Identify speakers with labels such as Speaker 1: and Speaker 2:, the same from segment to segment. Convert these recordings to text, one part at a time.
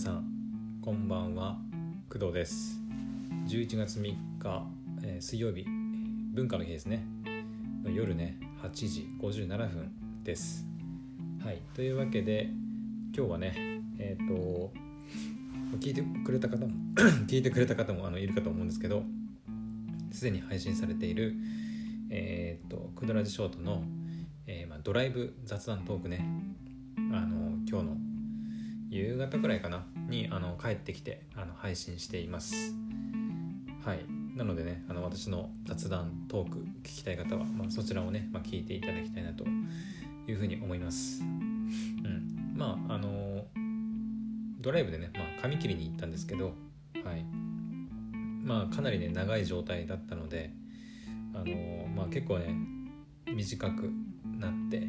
Speaker 1: さんこんばんは。工藤です。11月3日、えー水曜日。文化の日ですね。夜ね8時57分です。はい。というわけで今日はねえっ、と聞いてくれた方も 聞いてくれた方もあのいるかと思うんですけどすでに配信されているえっ、とクドラジショートの、えーまあ、ドライブ雑談トークね。あの今日の夕方くらいかなにあの帰ってきてあの配信しています。はい。なのでねあの私の雑談トーク聞きたい方は、まあ、そちらをね、まあ、聞いていただきたいなというふうに思います。うん。まああのドライブでね、まあ、髪切りに行ったんですけどはい。まあかなりね長い状態だったのであのまあ結構ね短くなって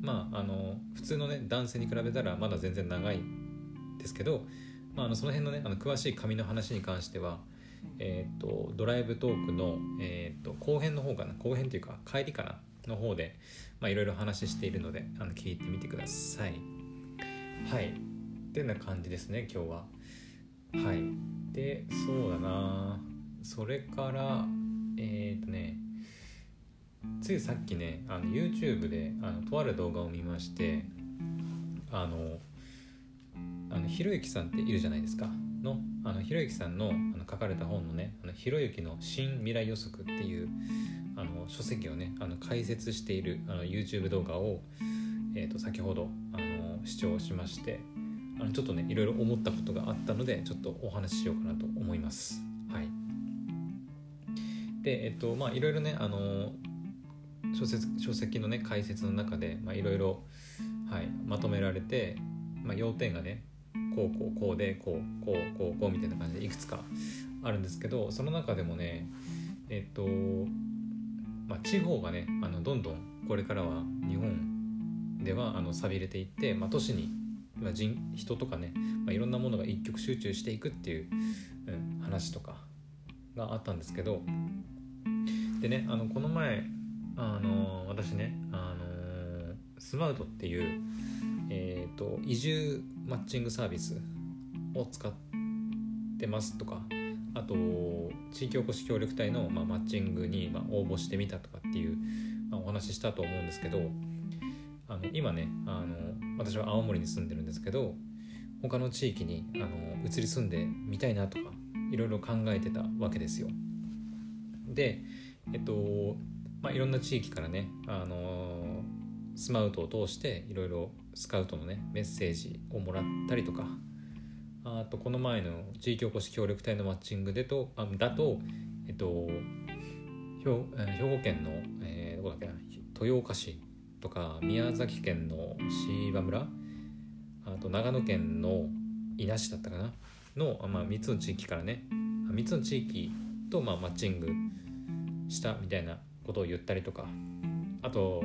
Speaker 1: まああの普通のね男性に比べたらまだ全然長いですけど、まあ、あのその辺のねあの詳しい髪の話に関しては、えー、とドライブトークの、えー、と後編の方かな後編というか帰りかなの方でいろいろ話しているのであの聞いてみてください。はい。ってな感じですね今日は。はい。でそうだな。それからえっ、とねついさっきねあの YouTube であのとある動画を見ましてあのあのひろゆきさんっているじゃないですかのあのひろゆきさんのあの書かれた本のね「あのひろゆきの新未来予測」っていうあの書籍をねあの解説しているあの YouTube 動画を、えー、と先ほどあの視聴しましてあのちょっとねいろいろ思ったことがあったのでちょっとお話ししようかなと思います。はい、でえっとまあいろいろねあの書説書籍のね解説の中でいろいろまとめられて、まあ、要点がねこうこうこうでこうこうこうこうみたいな感じでいくつかあるんですけどその中でもねえっと、まあ、地方がねあのどんどんこれからは日本ではあの寂れていって、まあ、都市に、まあ、人人とかね、まあ、いろんなものが一極集中していくっていう、うん、話とかがあったんですけどでねあのこの前あの私ねあのスマウトっていう、えーと、移住マッチングサービスを使ってますとかあと地域おこし協力隊の、まあ、マッチングに、まあ、応募してみたとかっていう、まあ、お話ししたと思うんですけどあの今ねあの私は青森に住んでるんですけど他の地域にあの移り住んでみたいなとかいろいろ考えてたわけですよ。でえっとまあ、いろんな地域からね、あのー、スマウトを通していろいろスカウトのねメッセージをもらったりとかあとこの前の地域おこし協力隊のマッチングでとあだと、えっと、兵兵庫県の、えー、どこだっけな豊岡市とか宮崎県の芝村あと長野県の伊那市だったかなの、まあ、3つの地域からね3つの地域と、まあ、マッチングしたみたいなことを言ったりとかあと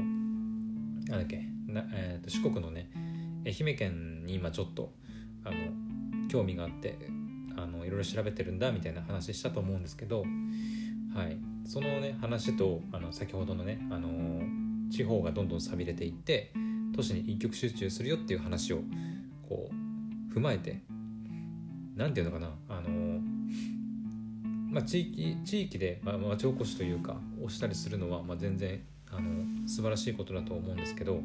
Speaker 1: なんだっけな、えー、と四国のね愛媛県に今ちょっとあの興味があってあのいろいろ調べてるんだみたいな話したと思うんですけど、はい、そのね話とあの先ほどのね、あの地方がどんどん寂れていって都市に一極集中するよっていう話をこう踏まえて何て言うのかなまあ、地域地域で、まあ、町おこしというかをしたりするのは、まあ、全然あの素晴らしいことだと思うんですけど、ま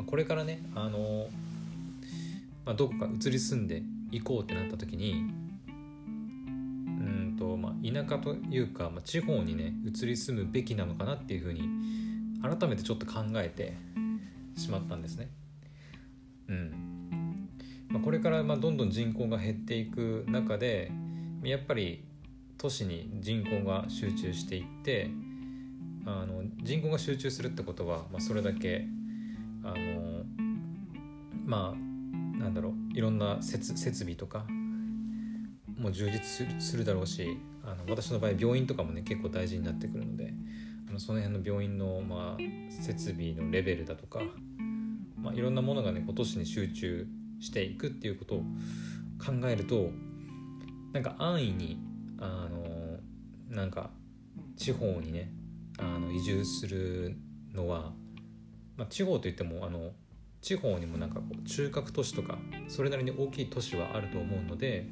Speaker 1: あ、これからねあの、まあ、どこか移り住んでいこうってなった時にうんと、まあ、田舎というか、まあ、地方にね移り住むべきなのかなっていうふうに改めてちょっと考えてしまったんですね。うんまあ、これからまあどんどん人口が減っていく中でやっぱり都市に人口が集中していってあの人口が集中するってことは、まあ、それだけあのまあなんだろういろんな設設備とかも充実するだろうしあの私の場合病院とかもね結構大事になってくるのであのその辺の病院の、まあ、設備のレベルだとか、まあ、いろんなものがね都市に集中していくっていうことを考えるとなんか安易にあのなんか地方にねあの移住するのは、まあ、地方といってもあの地方にもなんかこう中核都市とかそれなりに大きい都市はあると思うので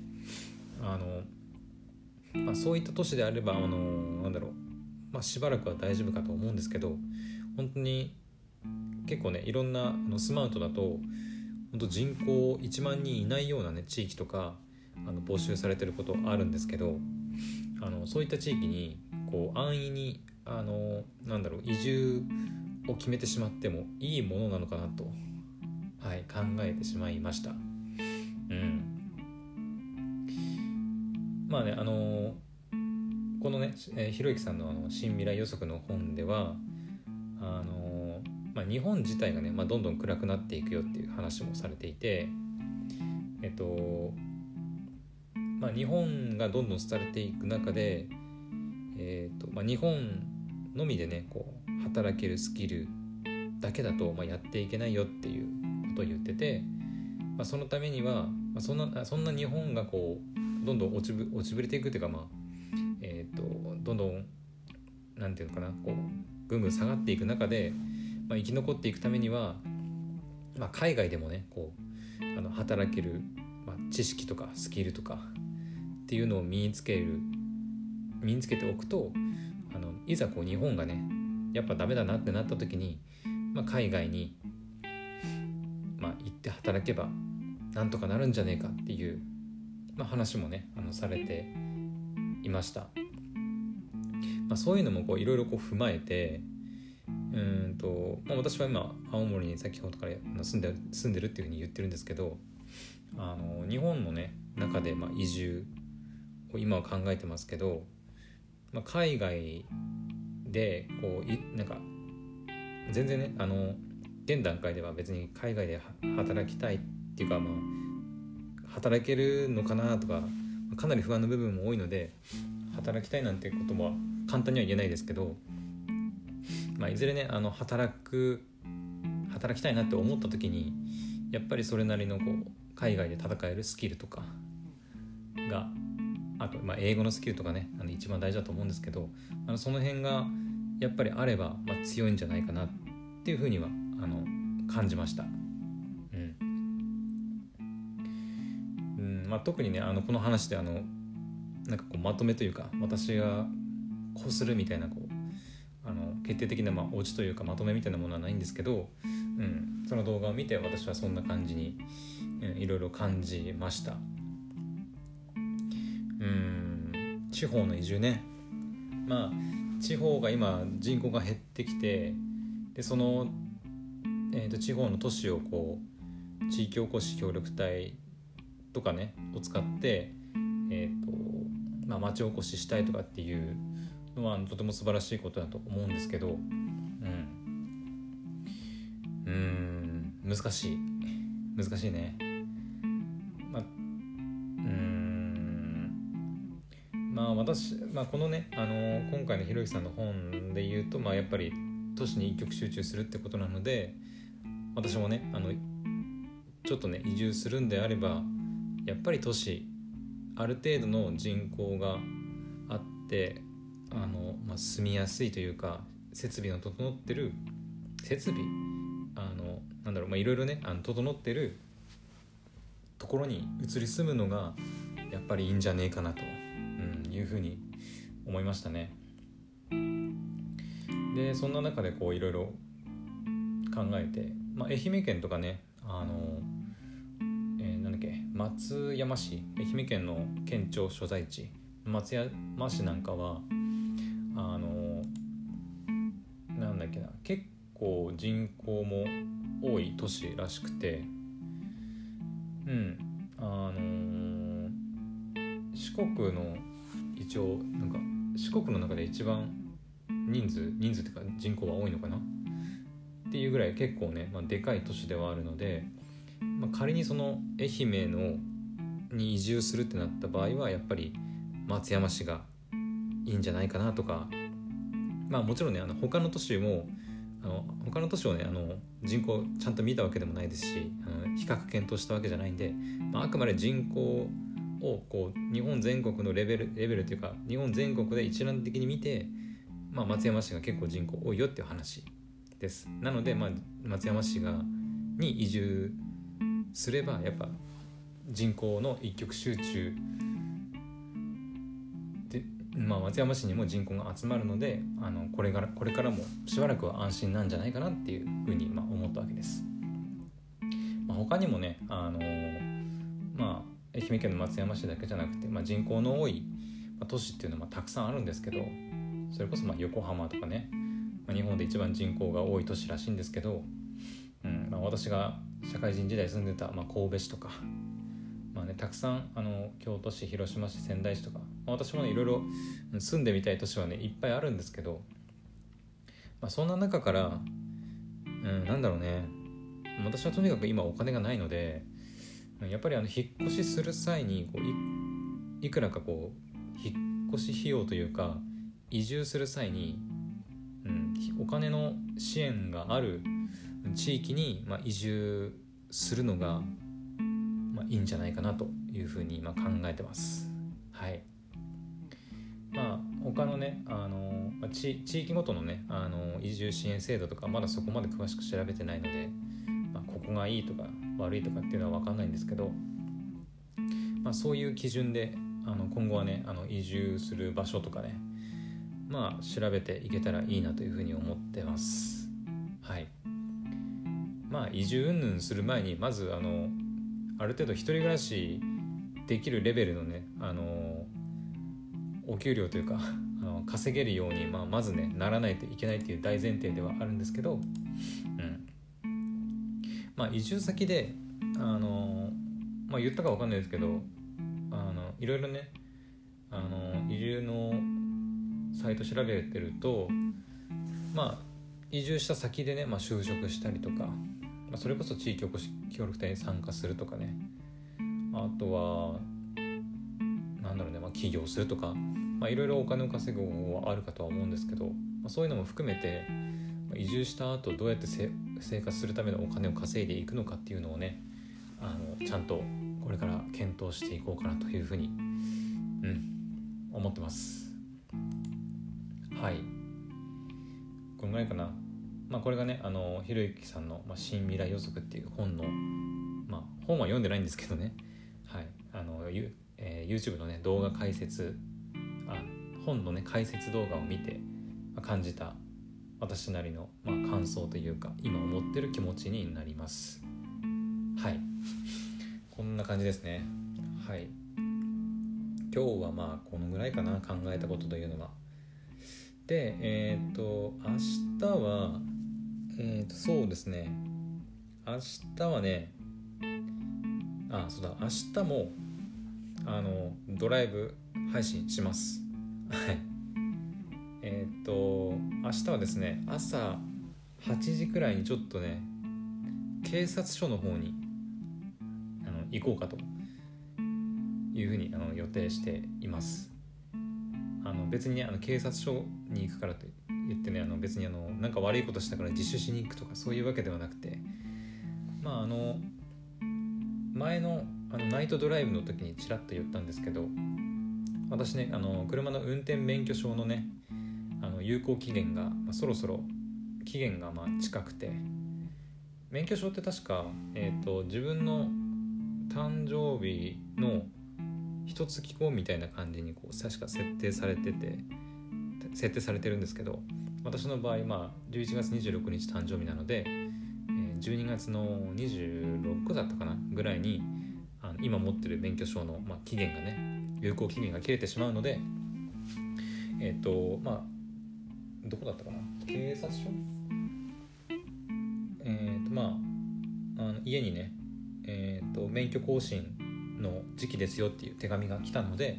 Speaker 1: あの、まあ、そういった都市であればあのなんだろう、まあ、しばらくは大丈夫かと思うんですけど本当に結構ねいろんなあのスマートだと本当人口1万人いないようなね地域とかあの募集されてることあるんですけどあのそういった地域にこう安易にあのなんだろう移住を決めてしまってもいいものなのかなと、はい、考えてしまいました。うんまあねあのこのね、ひろゆきさんのあの新未来予測の本ではあの、まあ、日本自体がね、まあ、どんどん暗くなっていくよっていう話もされていてえっとまあ、日本がどんどん廃れていく中で、えーとまあ、日本のみでねこう働けるスキルだけだと、まあ、やっていけないよっていうことを言ってて、まあ、そのためには、まあ、そんなそんな日本がこうどんどん落ちぶ落ちぶれていくっていうかまあえっ、ー、とどんどんなんていうのかなこうぐんぐん下がっていく中で、まあ、生き残っていくためには、まあ、海外でもねこうあの働ける、まあ、知識とかスキルとかっていうのを身につける身につけておくとあのいざこう日本がねやっぱダメだなってなった時に、まあ、海外に、まあ、行って働けばなんとかなるんじゃねえかっていう、まあ、話もねあのされていました、まあ、そういうのもいろいろ踏まえてうんと、まあ、私は今青森に先ほどから住んで住んでるっていうふうに言ってるんですけどあの日本のね中でまあ移住今は考えてますけど、まあ、海外でこういなんか全然ねあの現段階では別に海外で働きたいっていうかまあ働けるのかなとかかなり不安な部分も多いので働きたいなんてことは簡単には言えないですけど、まあ、いずれねあの働く働きたいなって思った時にやっぱりそれなりのこう海外で戦えるスキルとかがあと、まあ、英語のスキルとかねあの一番大事だと思うんですけどあのその辺がやっぱりあれば、まあ、強いんじゃないかなっていうふうにはあの感じました。うんうんまあ、特にねあのこの話であのなんかこうまとめというか私がこうするみたいなこうあの決定的なまあオチというかまとめみたいなものはないんですけど、うん、その動画を見て私はそんな感じに、うん、いろいろ感じました。うん。地方の移住ね。まあ地方が今人口が減ってきてでその、えーと、地方の都市をこう地域おこし協力隊とかねを使って、えーとまあ、町おこししたいとかっていうのはとても素晴らしいことだと思うんですけどうん。うん。難しい。難しいね。あ私、まあ、このねあの今回のひろゆきさんの本で言うと、まあ、やっぱり都市に一極集中するってことなので私もねあのちょっとね移住するんであればやっぱり都市ある程度の人口があってあの、まあ、住みやすいというか設備の整ってる設備あのなんだろういろいろねあの整ってるところに移り住むのがやっぱりいいんじゃねえかなと。いうふうに思いましたね。でそんな中でこういろいろ考えて、まあ、愛媛県とかねあの、えー、なんだっけ松山市愛媛県の県庁所在地松山市なんかはあのなんだっけな結構人口も多い都市らしくてうんあの四国の一応なんか四国の中で一番人数人数っていうか人口は多いのかな？っていうぐらい結構ね、まあ、でかい都市ではあるので、まあ、仮にその愛媛のに移住するってなった場合はやっぱり松山市がいいんじゃないかなとかまあもちろんねあの他の都市もあの他の都市をねあの人口ちゃんと見たわけでもないですしあの比較検討したわけじゃないんで、まあ、あくまで人口をこう日本全国のレベルレベルというか日本全国で一覧的に見て、まあ、松山市が結構人口多いよっていう話ですなので、まあ、松山市がに移住すればやっぱ人口の一極集中で、まあ、松山市にも人口が集まるのであのこれからこれからもしばらくは安心なんじゃないかなっていうふうにまあ思ったわけです。まあ、他にもねあのまあ愛媛県の松山市だけじゃなくて、まあ、人口の多い都市っていうのはたくさんあるんですけどそれこそま横浜とかね、まあ、日本で一番人口が多い都市らしいんですけど、うんま、私が社会人時代住んでた、ま、神戸市とか、まあね、たくさんあの京都市広島市仙台市とか、ま、私もねいろいろ住んでみたい都市はねいっぱいあるんですけど、まあ、そんな中から、うん、なんだろうね私はとにかく今お金がないのでやっぱりあの引っ越しする際にこういくらかこう引っ越し費用というか移住する際に、うん、お金の支援がある地域に、まあ、移住するのが、まあ、いいんじゃないかなというふうに今考えてます。はいまあ、他のねあの、まあ、地域ごとのねあの移住支援制度とかまだそこまで詳しく調べてないので、まあ、ここがいいとか悪いとかっていうのは分かんないんですけど、まあ、そういう基準であの今後はねあの移住する場所とかねまあ調べていけたらいいなというふうに思ってます。はいまあ移住云々する前にまずあのある程度一人暮らしできるレベルのねあのお給料というかあの稼げるように、まあ、まずねならないといけないっていう大前提ではあるんですけど、まあ、移住先であの、まあ、言ったか分かんないですけどあのいろいろねあの移住のサイト調べてるとまあ移住した先でね、まあ、就職したりとかまあ、それこそ地域おこし協力隊に参加するとかね。あとはなんだろうね、まあ、起業するとかまあいろいろお金を稼ぐ方法はあるかとは思うんですけど、まあ、そういうのも含めて移住した後どうやって生活するためのお金を稼いでいくのかっていうのをねあのちゃんとこれから検討していこうかなというふうに、うん、思ってます。はい。このぐらいかな。まあ、これがねあのひろゆきさんの「まあ、新未来予測」っていう本の、まあ、本は読んでないんですけどね、はい。あのゆえー、YouTube のね動画解説あ本のね解説動画を見て、感じた私なりの、まあ、感想というか今思ってる気持ちになります。はい。こんな感じですね。はい。今日はまあこのぐらいかな考えたことというのは。でえっ、と明日はえっ、ー、とそうですね。明日はねあそうだ明日もあのドライブ配信します。はい、と明日はですね朝8時くらいにちょっとね警察署の方にあの行こうかというふうにあの予定しています。あの別に、ね、あの警察署に行くからと言ってねあの別にあのなんか悪いことしたから自首しに行くとかそういうわけではなくてまああの前のあのナイトドライブの時にちらっと言ったんですけど私ねあの車の運転免許証のねあの有効期限が、まあ、そろそろ期限がまあ近くて。免許証って確か、えーと、自分の誕生日の一月後みたいな感じにこう確か設定されてて設定されてるんですけど私の場合、まあ、11月26日誕生日なので、え12月の26だったかなぐらいにあの今持ってる免許証の、まあ、期限がね有効期限が切れてしまうのでえっ、ー、とまあどこだったかな？警察署？えっ、ー、とまああの家にねえっ、ー、と免許更新の時期ですよっていう手紙が来たので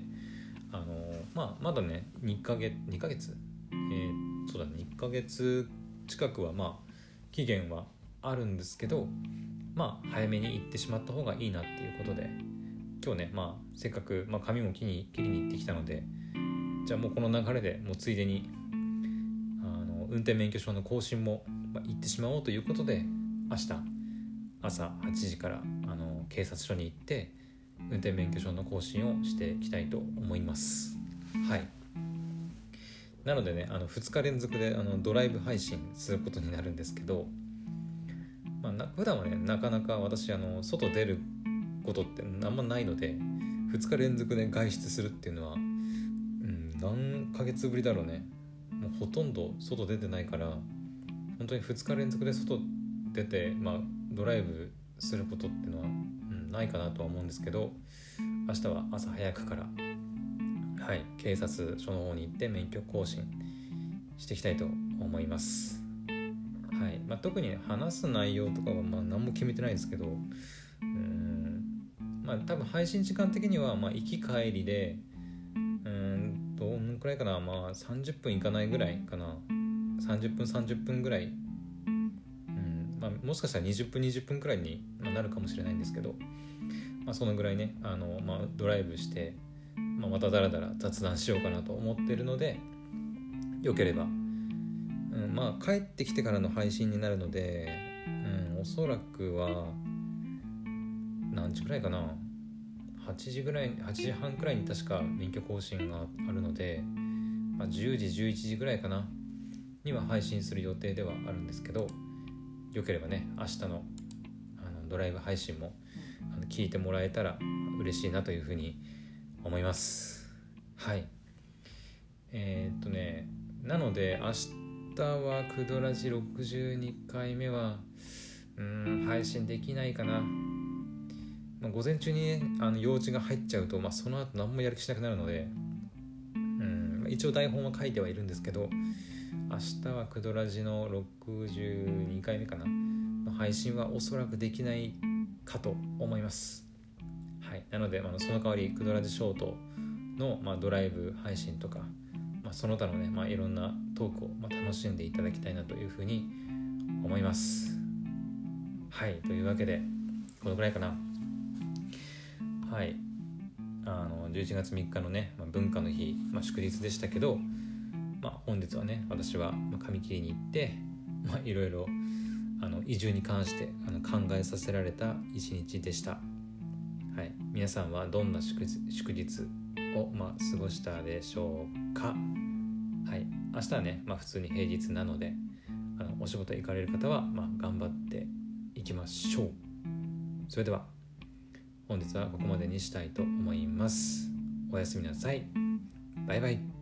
Speaker 1: あのまあまだね2ヶ月2ヶ月？えー、そうだね1ヶ月近くはまあ期限はあるんですけどまあ早めに行ってしまった方がいいなっていうことで今日ねまあせっかく、まあ、髪も切り切りに行ってきたのでじゃあもうこの流れでもうついでに運転免許証の更新も、まあ、行ってしまおうということで明日朝8時からあの警察署に行って運転免許証の更新をしていきたいと思います。はい。なのでねあの2日連続であのドライブ配信することになるんですけど、まあ、な普段はねなかなか私あの外出ることってあんまないので2日連続で外出するっていうのは、うん、何ヶ月ぶりだろうね。もうほとんど外出てないから本当に2日連続で外出て、まあ、ドライブすることっていうのは、うん、ないかなとは思うんですけど明日は朝早くからはい警察署の方に行って免許更新していきたいと思います。はいまあ、特に話す内容とかはまあ何も決めてないですけどうんまあ多分配信時間的にはまあ行き帰りでどんくらいかな？まあ30分いかないぐらいかな。30分30分ぐらい。うん。まあもしかしたら20分20分くらいになるかもしれないんですけど、まあ、そのぐらいねあの、まあ、ドライブして、まあ、またダラダラ雑談しようかなと思ってるのでよければ。うん、まあ帰ってきてからの配信になるので、うん、おそらくは何時くらいかな？8時ぐらい8時半くらいに確か免許更新があるので、まあ、10時11時ぐらいかなには配信する予定ではあるんですけどよければね明日のあのドライブ配信もあの聞いてもらえたら嬉しいなというふうに思います。はい。えー、っとねなので明日日はクドラジ62回目はうん配信できないかな、まあ、午前中にねあの用事が入っちゃうと、まあ、その後何もやる気しなくなるのでうん一応台本は書いてはいるんですけど明日はクドラジの62回目かな。の配信はおそらくできないかと思います。はい。なので、まあ、その代わりクドラジショートの、まあ、ドライブ配信とかまあ、その他のね、まあ、いろんなトークを、ま楽しんでいただきたいなというふうに思います。はい。というわけでこのぐらいかな。はい。あの11月3日のね、まあ、文化の日、まあ、祝日でしたけど、まあ、本日はね私は髪切りに行って、いろいろ移住に関してあの考えさせられた一日でした、はい、皆さんはどんな祝日を、まあ、過ごしたでしょうか？はい。明日はね、まあ、普通に平日なのであのお仕事行かれる方は、まあ、頑張っていきましょう。それでは。本日はここまでにしたいと思います。おやすみなさい。バイバイ。